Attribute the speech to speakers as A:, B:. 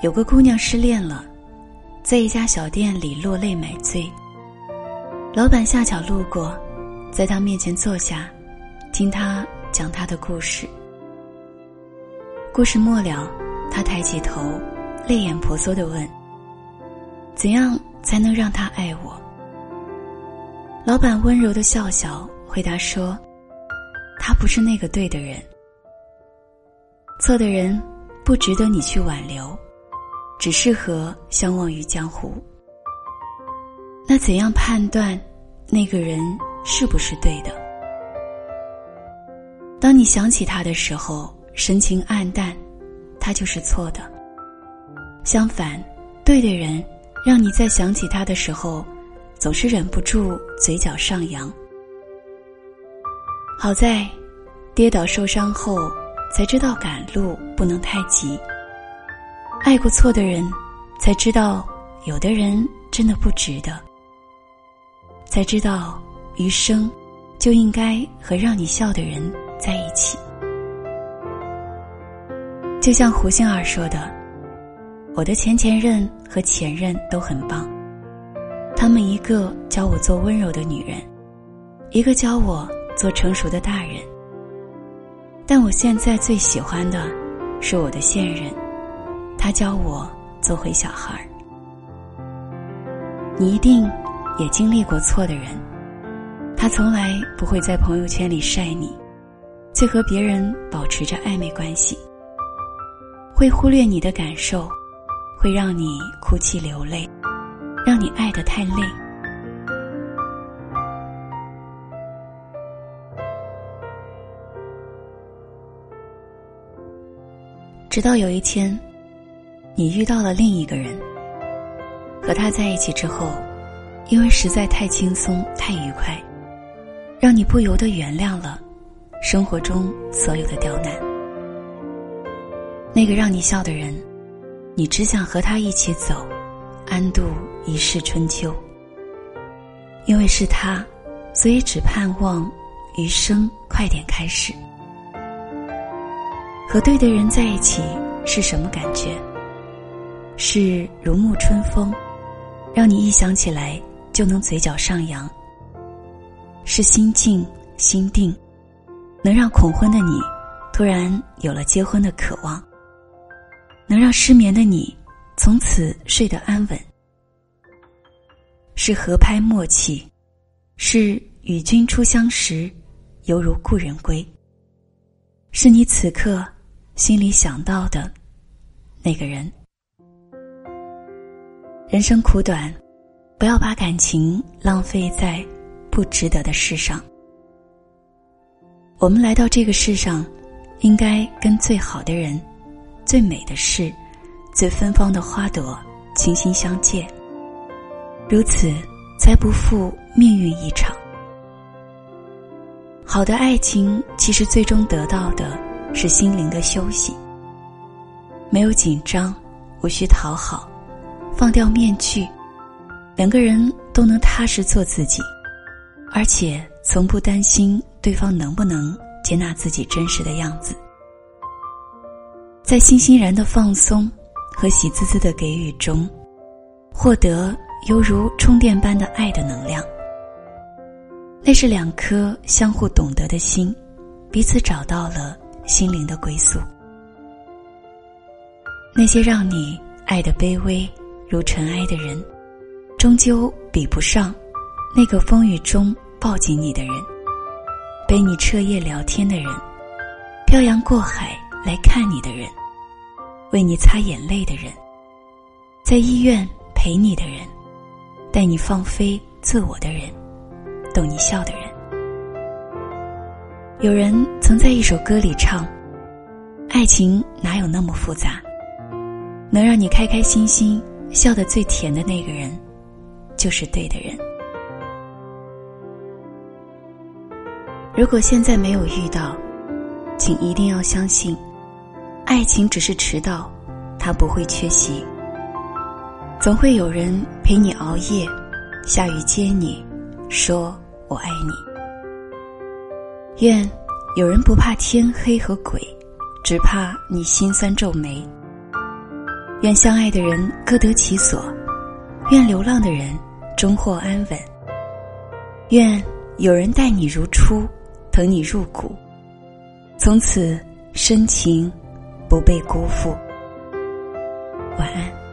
A: 有个姑娘失恋了，在一家小店里落泪买醉。老板恰巧路过，在她面前坐下，听她讲她的故事。故事末了，她抬起头，泪眼婆娑的问：“怎样才能让他爱我？”老板温柔的笑笑，回答说：“他不是那个对的人，错的人不值得你去挽留。”只适合相忘于江湖。那怎样判断那个人是不是对的？当你想起他的时候，神情黯淡，他就是错的。相反，对的人，让你在想起他的时候，总是忍不住嘴角上扬。好在，跌倒受伤后，才知道赶路不能太急。爱过错的人，才知道有的人真的不值得。才知道余生就应该和让你笑的人在一起。就像胡杏儿说的：“我的前前任和前任都很棒，他们一个教我做温柔的女人，一个教我做成熟的大人。但我现在最喜欢的，是我的现任。”他教我做回小孩儿。你一定也经历过错的人，他从来不会在朋友圈里晒你，却和别人保持着暧昧关系，会忽略你的感受，会让你哭泣流泪，让你爱得太累。直到有一天。你遇到了另一个人，和他在一起之后，因为实在太轻松、太愉快，让你不由得原谅了生活中所有的刁难。那个让你笑的人，你只想和他一起走，安度一世春秋。因为是他，所以只盼望余生快点开始。和对的人在一起是什么感觉？是如沐春风，让你一想起来就能嘴角上扬；是心静心定，能让恐婚的你突然有了结婚的渴望；能让失眠的你从此睡得安稳；是合拍默契，是与君初相识，犹如故人归；是你此刻心里想到的那个人。人生苦短，不要把感情浪费在不值得的事上。我们来到这个世上，应该跟最好的人、最美的事、最芬芳的花朵倾心相见，如此才不负命运一场。好的爱情，其实最终得到的是心灵的休息，没有紧张，无需讨好。放掉面具，两个人都能踏实做自己，而且从不担心对方能不能接纳自己真实的样子。在欣欣然的放松和喜滋滋的给予中，获得犹如充电般的爱的能量。那是两颗相互懂得的心，彼此找到了心灵的归宿。那些让你爱的卑微。如尘埃的人，终究比不上那个风雨中抱紧你的人，陪你彻夜聊天的人，漂洋过海来看你的人，为你擦眼泪的人，在医院陪你的人，带你放飞自我的人，逗你笑的人。有人曾在一首歌里唱：“爱情哪有那么复杂，能让你开开心心。”笑得最甜的那个人，就是对的人。如果现在没有遇到，请一定要相信，爱情只是迟到，它不会缺席。总会有人陪你熬夜，下雨接你，说我爱你。愿有人不怕天黑和鬼，只怕你心酸皱眉。愿相爱的人各得其所，愿流浪的人终获安稳。愿有人待你如初，疼你入骨，从此深情不被辜负。晚安。